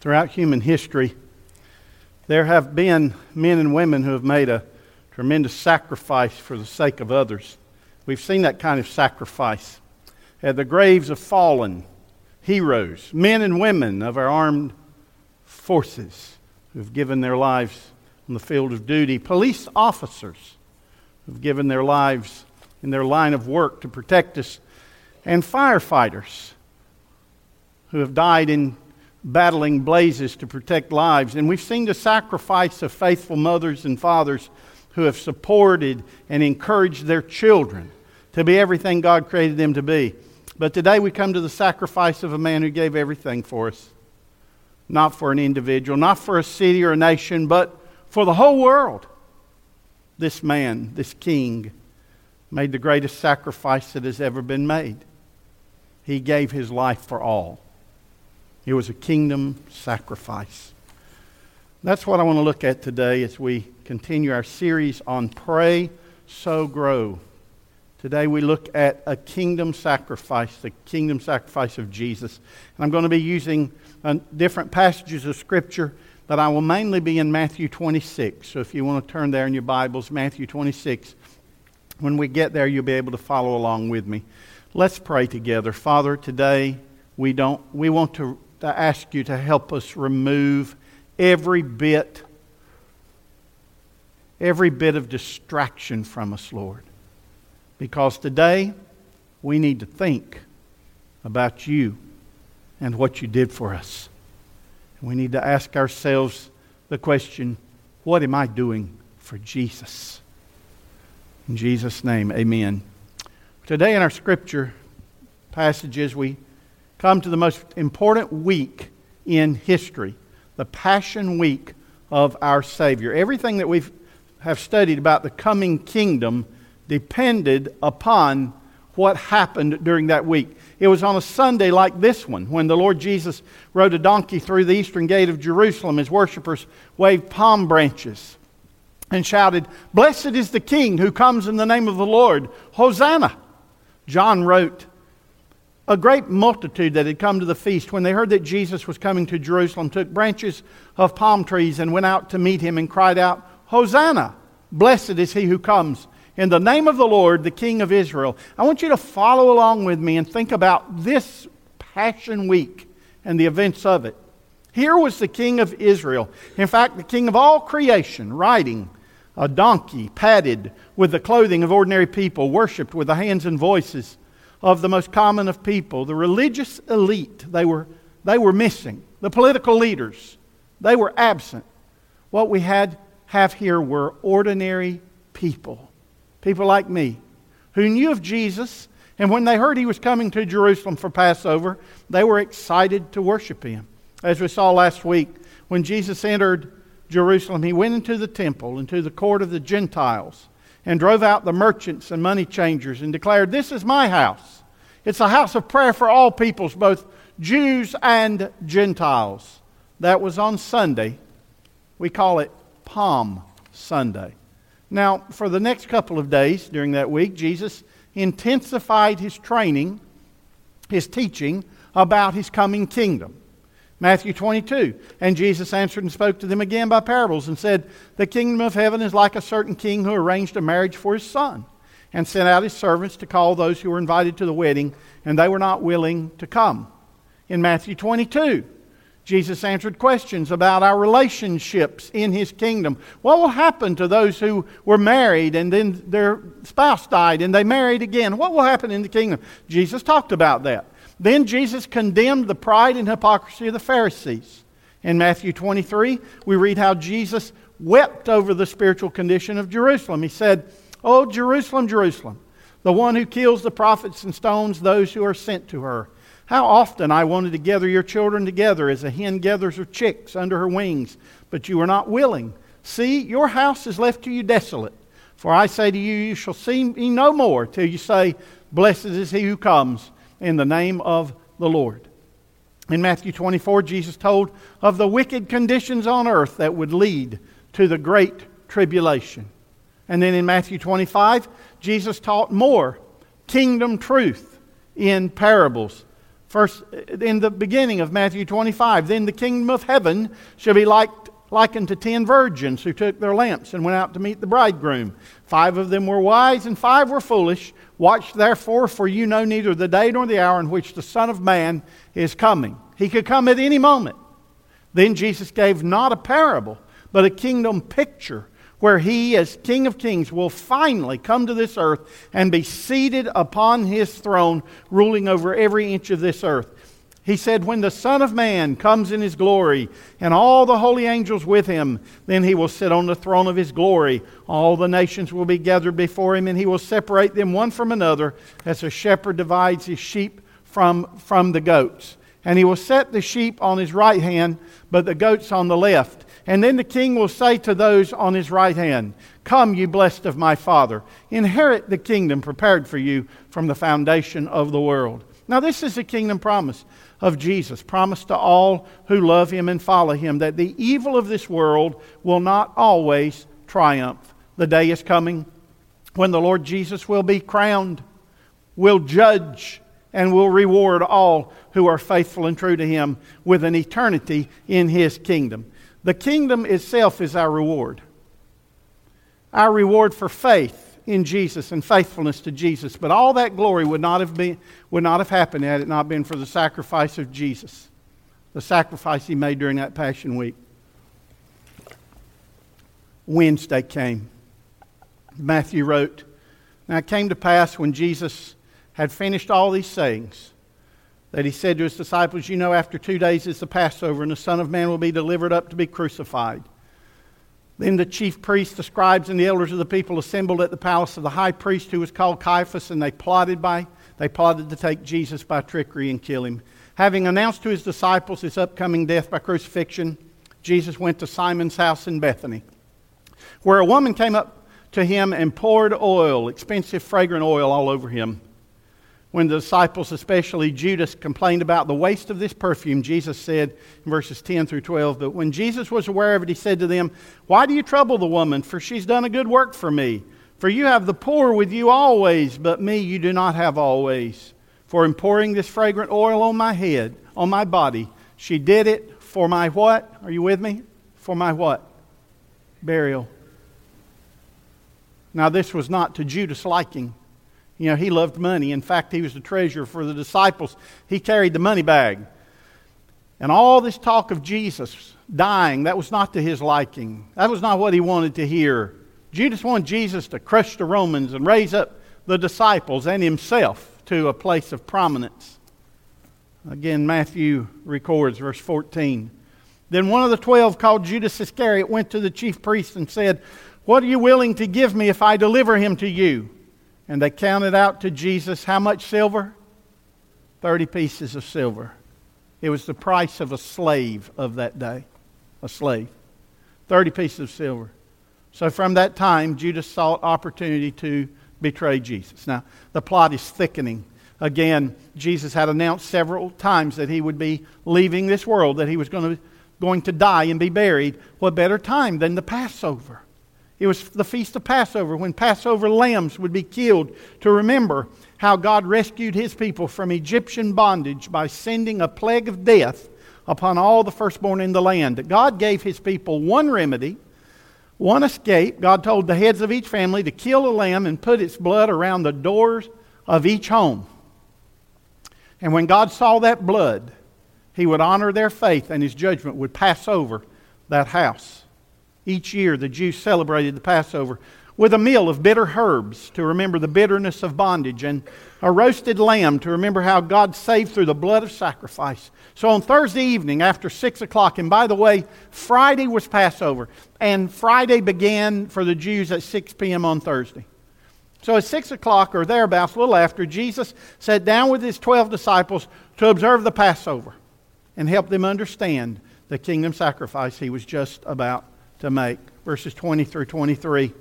throughout human history, there have been men and women who have made a tremendous sacrifice for the sake of others. We've seen that kind of sacrifice at the graves of fallen heroes, men and women of our armed forces who've given their lives on the field of duty, police officers who've given their lives in their line of work to protect us, and firefighters who have died in battling blazes to protect lives. And we've seen the sacrifice of faithful mothers and fathers who have supported and encouraged their children to be everything God created them to be. But today we come to the sacrifice of a man who gave everything for us. Not for an individual, not for a city or a nation, but for the whole world. This man, this king, made the greatest sacrifice that has ever been made. He gave his life for all. It was a kingdom sacrifice. That's what I want to look at today as we continue our series on Pray, Sow Grow. Today we look at a kingdom sacrifice, the kingdom sacrifice of Jesus. And I'm going to be using uh, different passages of Scripture, but I will mainly be in Matthew 26. So if you want to turn there in your Bibles, Matthew 26. When we get there, you'll be able to follow along with me. Let's pray together. Father, today we, don't, we want to to ask you to help us remove every bit every bit of distraction from us, Lord. Because today we need to think about you and what you did for us. We need to ask ourselves the question what am I doing for Jesus? In Jesus' name, amen. Today in our scripture passages, we come to the most important week in history, the Passion Week of our Savior. Everything that we have studied about the coming kingdom depended upon what happened during that week. It was on a Sunday like this one when the Lord Jesus rode a donkey through the eastern gate of Jerusalem. His worshippers waved palm branches and shouted, Blessed is the King who comes in the name of the Lord. Hosanna. John wrote, a great multitude that had come to the feast, when they heard that Jesus was coming to Jerusalem, took branches of palm trees and went out to meet him and cried out, Hosanna! Blessed is he who comes in the name of the Lord, the King of Israel. I want you to follow along with me and think about this Passion Week and the events of it. Here was the King of Israel, in fact, the King of all creation, riding a donkey padded with the clothing of ordinary people, worshiped with the hands and voices of the most common of people. The religious elite, they were, they were missing. The political leaders, they were absent. What we had have here were ordinary people, people like me, who knew of Jesus, and when they heard he was coming to Jerusalem for Passover, they were excited to worship him. As we saw last week, when Jesus entered Jerusalem, he went into the temple, into the court of the Gentiles and drove out the merchants and money changers and declared, This is my house. It's a house of prayer for all peoples, both Jews and Gentiles. That was on Sunday. We call it Palm Sunday. Now, for the next couple of days during that week, Jesus intensified his training, his teaching about his coming kingdom. Matthew 22. And Jesus answered and spoke to them again by parables and said, The kingdom of heaven is like a certain king who arranged a marriage for his son and sent out his servants to call those who were invited to the wedding, and they were not willing to come. In Matthew 22, Jesus answered questions about our relationships in his kingdom. What will happen to those who were married and then their spouse died and they married again? What will happen in the kingdom? Jesus talked about that. Then Jesus condemned the pride and hypocrisy of the Pharisees. In Matthew 23, we read how Jesus wept over the spiritual condition of Jerusalem. He said, Oh, Jerusalem, Jerusalem, the one who kills the prophets and stones those who are sent to her. How often I wanted to gather your children together as a hen gathers her chicks under her wings, but you were not willing. See, your house is left to you desolate. For I say to you, you shall see me no more till you say, Blessed is he who comes in the name of the Lord. In Matthew 24, Jesus told of the wicked conditions on earth that would lead to the great tribulation. And then in Matthew 25, Jesus taught more kingdom truth in parables First, in the beginning of Matthew 25, then the kingdom of heaven shall be like, likened to ten virgins who took their lamps and went out to meet the bridegroom. Five of them were wise and five were foolish. Watch therefore, for you know neither the day nor the hour in which the Son of Man is coming. He could come at any moment. Then Jesus gave not a parable, but a kingdom picture where he, as King of Kings, will finally come to this earth and be seated upon his throne, ruling over every inch of this earth. He said, When the Son of Man comes in his glory, and all the holy angels with him, then he will sit on the throne of his glory. All the nations will be gathered before him, and he will separate them one from another, as a shepherd divides his sheep from, from the goats. And he will set the sheep on his right hand, but the goats on the left. And then the king will say to those on his right hand, Come, you blessed of my Father, inherit the kingdom prepared for you from the foundation of the world. Now, this is the kingdom promise of Jesus, promised to all who love him and follow him, that the evil of this world will not always triumph. The day is coming when the Lord Jesus will be crowned, will judge, and will reward all who are faithful and true to him with an eternity in his kingdom. The kingdom itself is our reward. Our reward for faith in Jesus and faithfulness to Jesus. But all that glory would not have, been, would not have happened had it not been for the sacrifice of Jesus, the sacrifice he made during that Passion Week. Wednesday came. Matthew wrote, Now it came to pass when Jesus had finished all these sayings that he said to his disciples, You know, after two days is the Passover, and the Son of Man will be delivered up to be crucified. Then the chief priests, the scribes, and the elders of the people assembled at the palace of the high priest, who was called Caiaphas, and they plotted by they plotted to take Jesus by trickery and kill him. Having announced to his disciples his upcoming death by crucifixion, Jesus went to Simon's house in Bethany, where a woman came up to him and poured oil, expensive fragrant oil, all over him. When the disciples, especially Judas, complained about the waste of this perfume, Jesus said in verses 10 through 12 that when Jesus was aware of it, he said to them, Why do you trouble the woman? For she's done a good work for me. For you have the poor with you always, but me you do not have always. For in pouring this fragrant oil on my head, on my body, she did it for my what? Are you with me? For my what? Burial. Now, this was not to Judas' liking. You know, he loved money. In fact, he was the treasurer for the disciples. He carried the money bag. And all this talk of Jesus dying, that was not to his liking. That was not what he wanted to hear. Judas wanted Jesus to crush the Romans and raise up the disciples and himself to a place of prominence. Again, Matthew records, verse 14. Then one of the twelve, called Judas Iscariot, went to the chief priests and said, What are you willing to give me if I deliver him to you? And they counted out to Jesus how much silver? 30 pieces of silver. It was the price of a slave of that day. A slave. 30 pieces of silver. So from that time, Judas sought opportunity to betray Jesus. Now, the plot is thickening. Again, Jesus had announced several times that he would be leaving this world, that he was going to, going to die and be buried. What better time than the Passover? It was the feast of Passover when Passover lambs would be killed to remember how God rescued his people from Egyptian bondage by sending a plague of death upon all the firstborn in the land. God gave his people one remedy, one escape. God told the heads of each family to kill a lamb and put its blood around the doors of each home. And when God saw that blood, he would honor their faith and his judgment would pass over that house. Each year, the Jews celebrated the Passover with a meal of bitter herbs to remember the bitterness of bondage and a roasted lamb to remember how God saved through the blood of sacrifice. So on Thursday evening after 6 o'clock, and by the way, Friday was Passover, and Friday began for the Jews at 6 p.m. on Thursday. So at 6 o'clock or thereabouts, a little after, Jesus sat down with his 12 disciples to observe the Passover and help them understand the kingdom sacrifice he was just about to make. Verses 20 through 23.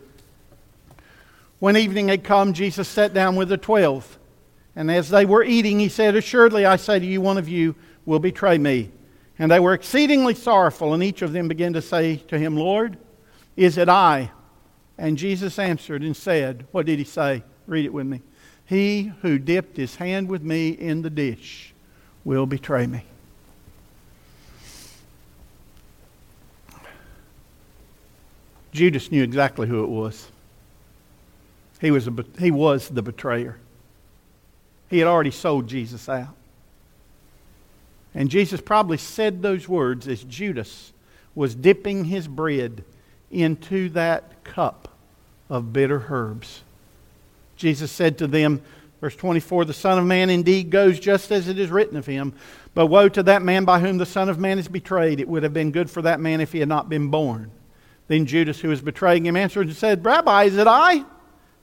When evening had come, Jesus sat down with the twelve. And as they were eating, he said, Assuredly, I say to you, one of you will betray me. And they were exceedingly sorrowful, and each of them began to say to him, Lord, is it I? And Jesus answered and said, What did he say? Read it with me. He who dipped his hand with me in the dish will betray me. Judas knew exactly who it was. He was, a, he was the betrayer. He had already sold Jesus out. And Jesus probably said those words as Judas was dipping his bread into that cup of bitter herbs. Jesus said to them, verse 24, The Son of Man indeed goes just as it is written of him. But woe to that man by whom the Son of Man is betrayed. It would have been good for that man if he had not been born. Then Judas, who was betraying him, answered and said, Rabbi, is it I?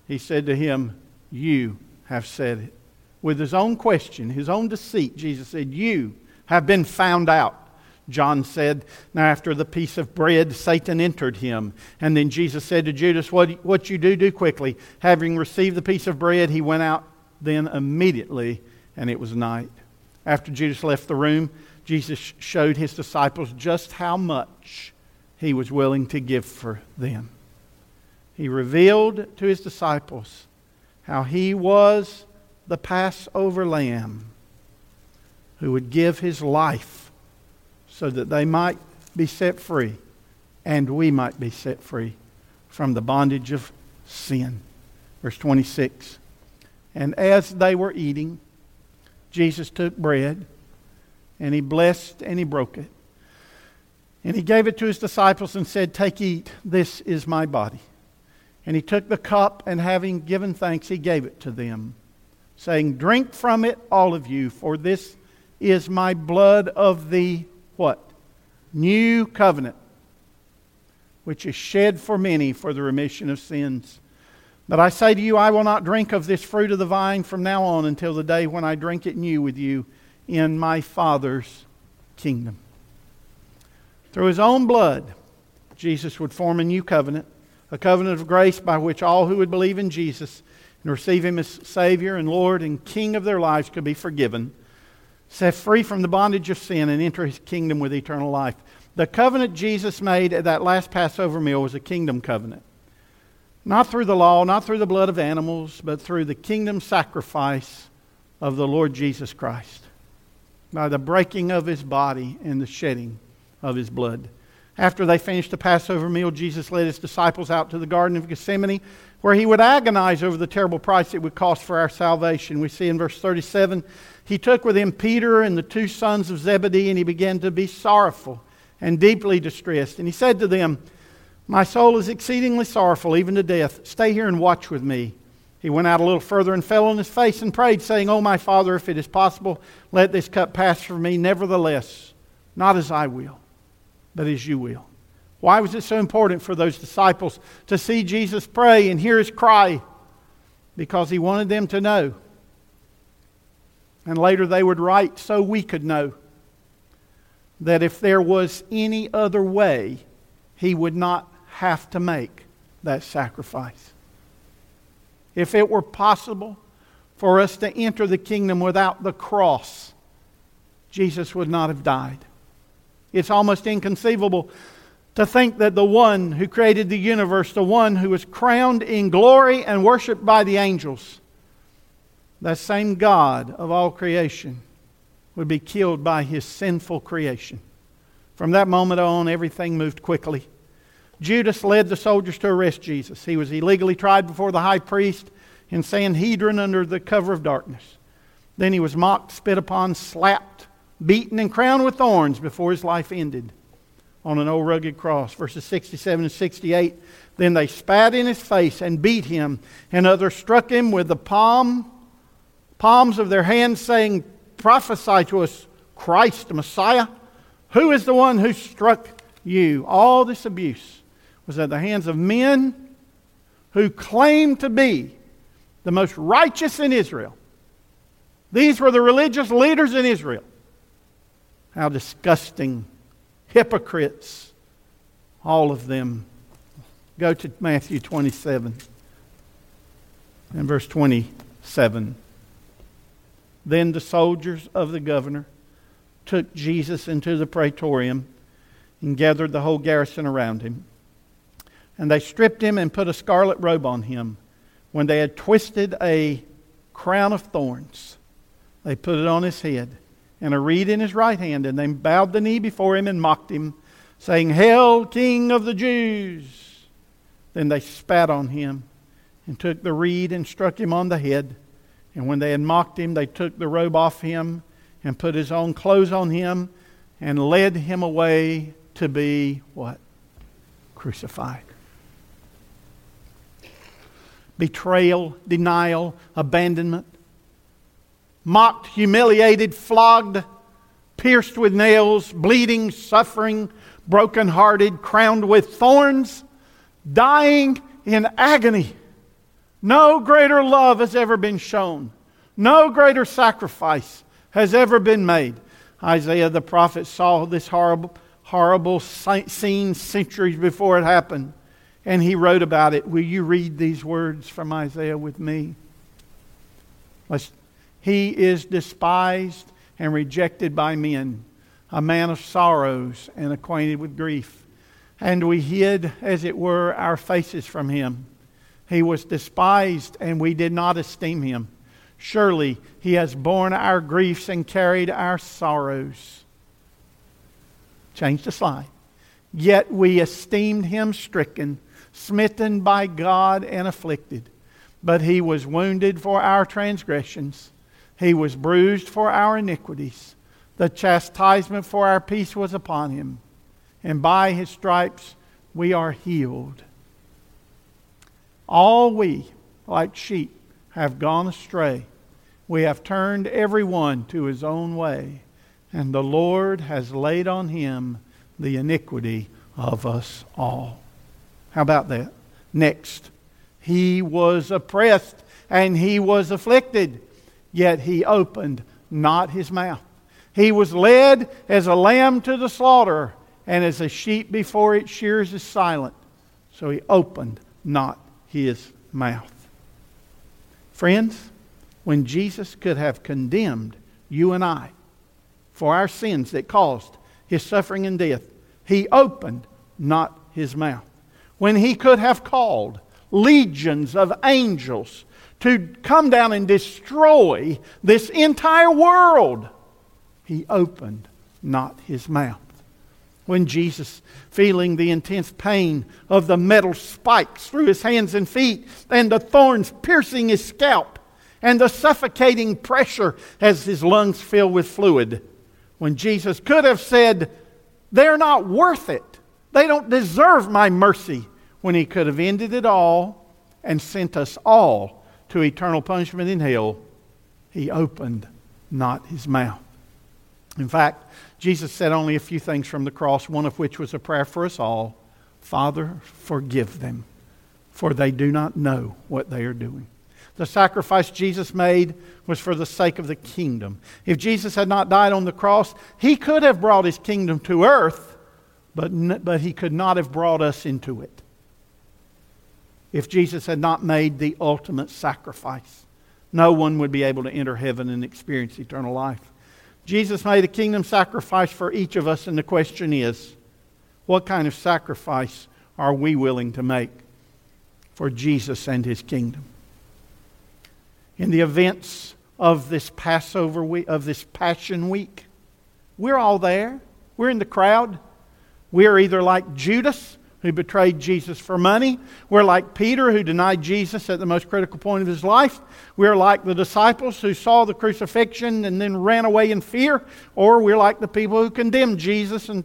He said to him, You have said it. With his own question, his own deceit, Jesus said, You have been found out. John said, Now after the piece of bread, Satan entered him. And then Jesus said to Judas, What, what you do, do quickly. Having received the piece of bread, he went out then immediately, and it was night. After Judas left the room, Jesus showed his disciples just how much he was willing to give for them. He revealed to his disciples how he was the Passover lamb who would give his life so that they might be set free and we might be set free from the bondage of sin. Verse 26. And as they were eating, Jesus took bread and he blessed and he broke it. And he gave it to his disciples and said, Take, eat, this is my body. And he took the cup and having given thanks, he gave it to them saying, Drink from it, all of you, for this is my blood of the what? New covenant, which is shed for many for the remission of sins. But I say to you, I will not drink of this fruit of the vine from now on until the day when I drink it new with you in my Father's kingdom. Through his own blood, Jesus would form a new covenant, a covenant of grace by which all who would believe in Jesus and receive Him as Savior and Lord and King of their lives could be forgiven, set free from the bondage of sin, and enter His kingdom with eternal life. The covenant Jesus made at that last Passover meal was a kingdom covenant. Not through the law, not through the blood of animals, but through the kingdom sacrifice of the Lord Jesus Christ. By the breaking of his body and the shedding of his blood. After they finished the Passover meal, Jesus led his disciples out to the Garden of Gethsemane where he would agonize over the terrible price it would cost for our salvation. We see in verse 37 he took with him Peter and the two sons of Zebedee, and he began to be sorrowful and deeply distressed. And he said to them, My soul is exceedingly sorrowful, even to death. Stay here and watch with me. He went out a little further and fell on his face and prayed, saying, Oh, my Father, if it is possible, let this cup pass from me. Nevertheless, not as I will, but as you will. Why was it so important for those disciples to see Jesus pray and hear his cry? Because he wanted them to know. And later they would write so we could know that if there was any other way, he would not have to make that sacrifice. If it were possible for us to enter the kingdom without the cross, Jesus would not have died. It's almost inconceivable to think that the one who created the universe, the one who was crowned in glory and worshiped by the angels, that same God of all creation, would be killed by his sinful creation. From that moment on, everything moved quickly. Judas led the soldiers to arrest Jesus. He was illegally tried before the high priest in Sanhedrin under the cover of darkness. Then he was mocked, spit upon, slapped, beaten, and crowned with thorns before his life ended on an old rugged cross. Verses 67 and 68. Then they spat in his face and beat him, and others struck him with the palm, palms of their hands, saying, Prophesy to us, Christ, Messiah. Who is the one who struck you? All this abuse was at the hands of men who claimed to be the most righteous in Israel. These were the religious leaders in Israel. How disgusting hypocrites, all of them. Go to Matthew 27 and verse 27. Then the soldiers of the governor took Jesus into the praetorium and gathered the whole garrison around him. And they stripped him and put a scarlet robe on him. When they had twisted a crown of thorns, they put it on his head and a reed in his right hand. And they bowed the knee before him and mocked him, saying, Hail, King of the Jews! Then they spat on him and took the reed and struck him on the head. And when they had mocked him, they took the robe off him and put his own clothes on him and led him away to be what? Crucified. Betrayal, denial, abandonment. Mocked, humiliated, flogged, pierced with nails, bleeding, suffering, broken-hearted, crowned with thorns, dying in agony. No greater love has ever been shown. No greater sacrifice has ever been made. Isaiah the prophet saw this horrible, horrible scene centuries before it happened, and he wrote about it. Will you read these words from Isaiah with me? Let's, he is despised and rejected by men, a man of sorrows and acquainted with grief. And we hid, as it were, our faces from him. He was despised, and we did not esteem him. Surely he has borne our griefs and carried our sorrows. Change the slide. Yet we esteemed him stricken, smitten by God, and afflicted. But he was wounded for our transgressions, he was bruised for our iniquities. The chastisement for our peace was upon him, and by his stripes we are healed. All we, like sheep, have gone astray. We have turned every one to his own way, and the Lord has laid on him the iniquity of us all. How about that? Next, he was oppressed and he was afflicted, yet he opened not his mouth. He was led as a lamb to the slaughter, and as a sheep before its shears is silent, so he opened not his mouth. Friends, when Jesus could have condemned you and I for our sins that caused his suffering and death, he opened not his mouth. When he could have called legions of angels to come down and destroy this entire world, he opened not his mouth when Jesus, feeling the intense pain of the metal spikes through his hands and feet, and the thorns piercing his scalp, and the suffocating pressure as his lungs fill with fluid, when Jesus could have said, They're not worth it. They don't deserve my mercy, when he could have ended it all and sent us all to eternal punishment in hell, he opened not his mouth. In fact, Jesus said only a few things from the cross, one of which was a prayer for us all Father, forgive them, for they do not know what they are doing. The sacrifice Jesus made was for the sake of the kingdom. If Jesus had not died on the cross, he could have brought his kingdom to earth, but, but he could not have brought us into it. If Jesus had not made the ultimate sacrifice, no one would be able to enter heaven and experience eternal life. Jesus made a kingdom sacrifice for each of us, and the question is what kind of sacrifice are we willing to make for Jesus and his kingdom? In the events of this Passover week, of this Passion Week, we're all there. We're in the crowd. We are either like Judas who betrayed Jesus for money. We're like Peter, who denied Jesus at the most critical point of his life. We're like the disciples who saw the crucifixion and then ran away in fear. Or we're like the people who condemned Jesus and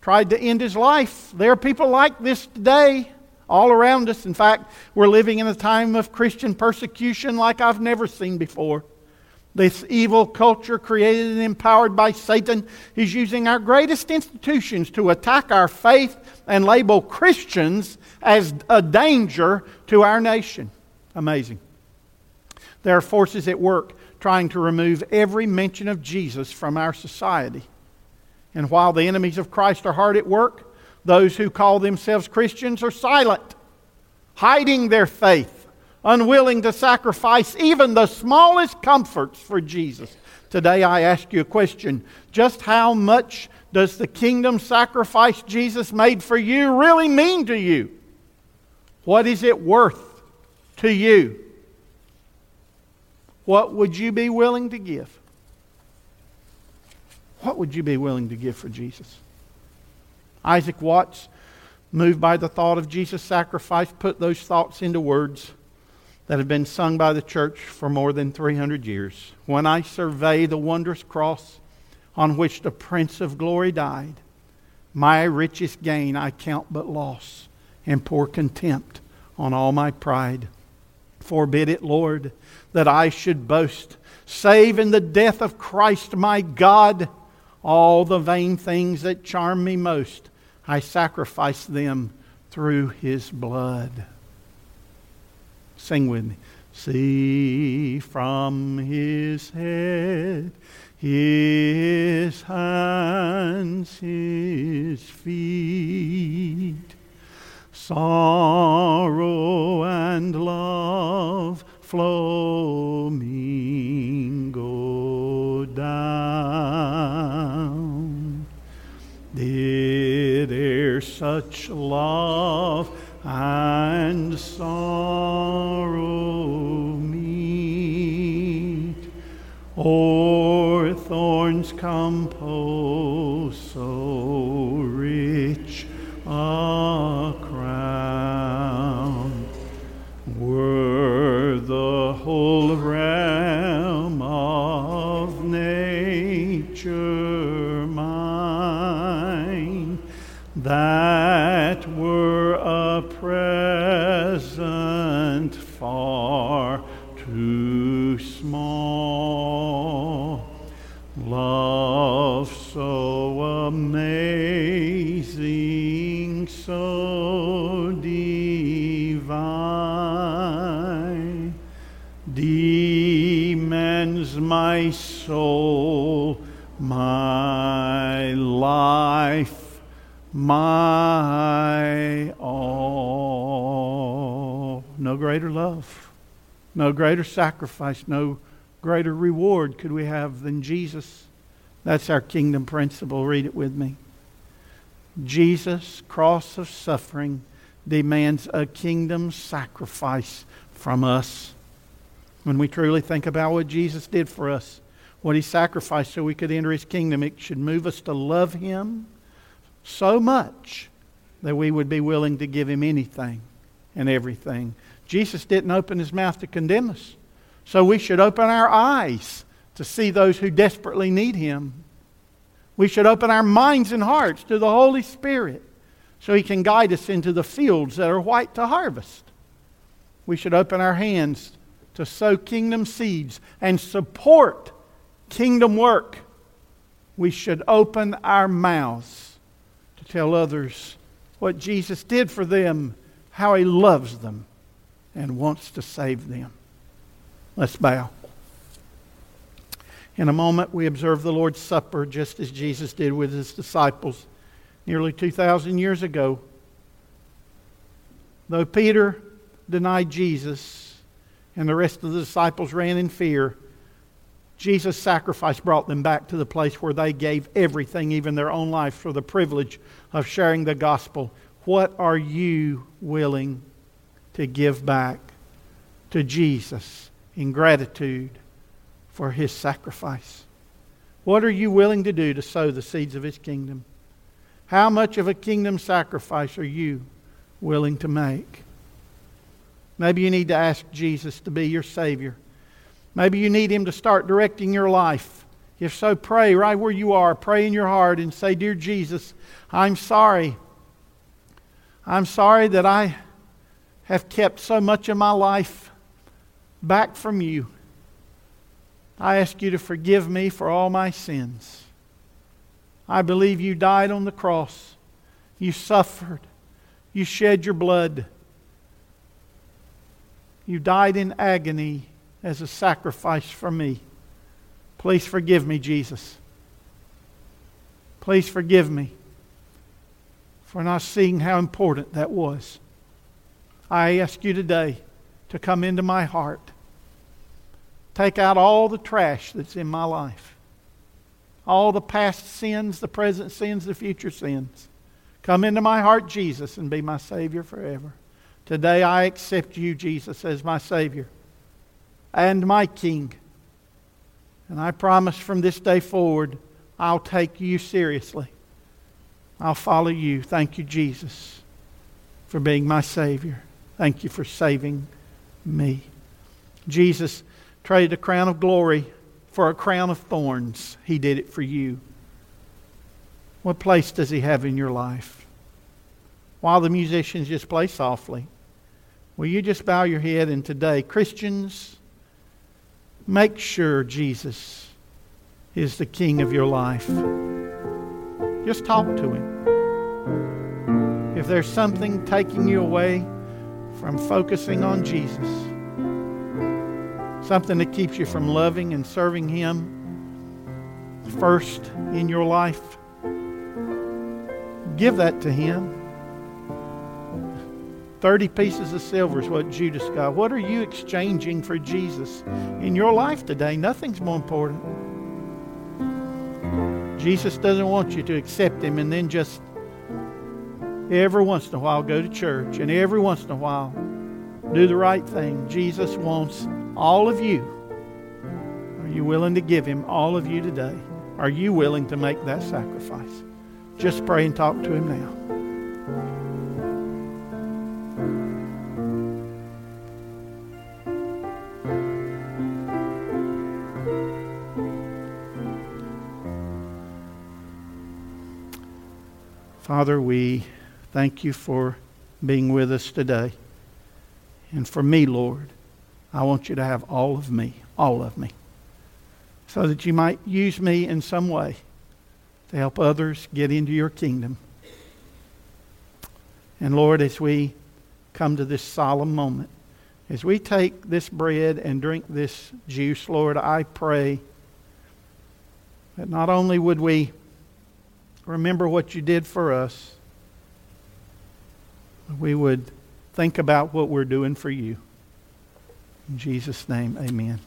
tried to end his life. There are people like this today all around us. In fact, we're living in a time of Christian persecution like I've never seen before. This evil culture, created and empowered by Satan, is using our greatest institutions to attack our faith and label Christians as a danger to our nation. Amazing. There are forces at work trying to remove every mention of Jesus from our society. And while the enemies of Christ are hard at work, those who call themselves Christians are silent, hiding their faith unwilling to sacrifice even the smallest comforts for Jesus. Today, I ask you a question just how much does the kingdom sacrifice Jesus made for you really mean to you? What is it worth to you? What would you be willing to give? What would you be willing to give for Jesus? Isaac Watts, moved by the thought of Jesus' sacrifice, put those thoughts into words that have been sung by the church for more than 300 years. When I survey the wondrous cross on which the Prince of Glory died, my richest gain I count but loss and pour contempt on all my pride. Forbid it, Lord, that I should boast, save in the death of Christ my God. All the vain things that charm me most, I sacrifice them through his blood. Sing with me. See from his head, his hands, his feet, sorrow and love flow mingle down. Did there such love and sorrow far too small. Love so amazing, so divine, demands my soul, no greater sacrifice, no greater reward could we have than Jesus. That's our kingdom principle. Read it with me. Jesus' cross of suffering demands a kingdom sacrifice from us. When we truly think about what Jesus did for us, what he sacrificed so we could enter his kingdom, it should move us to love him so much that we would be willing to give him anything and everything. Jesus didn't open his mouth to condemn us. So we should open our eyes to see those who desperately need him. We should open our minds and hearts to the Holy Spirit so he can guide us into the fields that are white to harvest. We should open our hands to sow kingdom seeds and support kingdom work. We should open our mouths to tell others what Jesus did for them, how he loves them, and wants to save them. Let's bow. In a moment, we observe the Lord's Supper just as Jesus did with his disciples nearly 2,000 years ago. Though Peter denied Jesus and the rest of the disciples ran in fear, Jesus' sacrifice brought them back to the place where they gave everything, even their own life, for the privilege of sharing the gospel. What are you willing to give back to Jesus in gratitude for his sacrifice? What are you willing to do to sow the seeds of his kingdom? How much of a kingdom sacrifice are you willing to make? Maybe you need to ask Jesus to be your Savior. Maybe you need Him to start directing your life. If so, pray right where you are. Pray in your heart and say, Dear Jesus, I'm sorry. I'm sorry that I have kept so much of my life back from you. I ask you to forgive me for all my sins. I believe you died on the cross. You suffered. You shed your blood. You died in agony as a sacrifice for me. Please forgive me, Jesus. Please forgive me for not seeing how important that was. I ask you today to come into my heart. Take out all the trash that's in my life. All the past sins, the present sins, the future sins. Come into my heart, Jesus, and be my Savior forever. Today I accept you, Jesus, as my Savior and my King. And I promise from this day forward, I'll take you seriously. I'll follow you. Thank you, Jesus, for being my Savior. Thank you for saving me. Jesus traded a crown of glory for a crown of thorns. He did it for you. What place does He have in your life? While the musicians just play softly, will you just bow your head and today, Christians, make sure Jesus is the King of your life. Just talk to Him. If there's something taking you away from focusing on Jesus, something that keeps you from loving and serving Him first in your life, give that to Him. 30 pieces of silver is what Judas got. What are you exchanging for Jesus in your life today? Nothing's more important. Jesus doesn't want you to accept Him and then just every once in a while go to church and every once in a while do the right thing. Jesus wants all of you. Are you willing to give Him all of you today? Are you willing to make that sacrifice? Just pray and talk to Him now. Father, we thank you for being with us today. And for me, Lord, I want you to have all of me, all of me, so that you might use me in some way to help others get into your kingdom. And Lord, as we come to this solemn moment, as we take this bread and drink this juice, Lord, I pray that not only would we remember what you did for us, we would think about what we're doing for you. In Jesus' name, amen.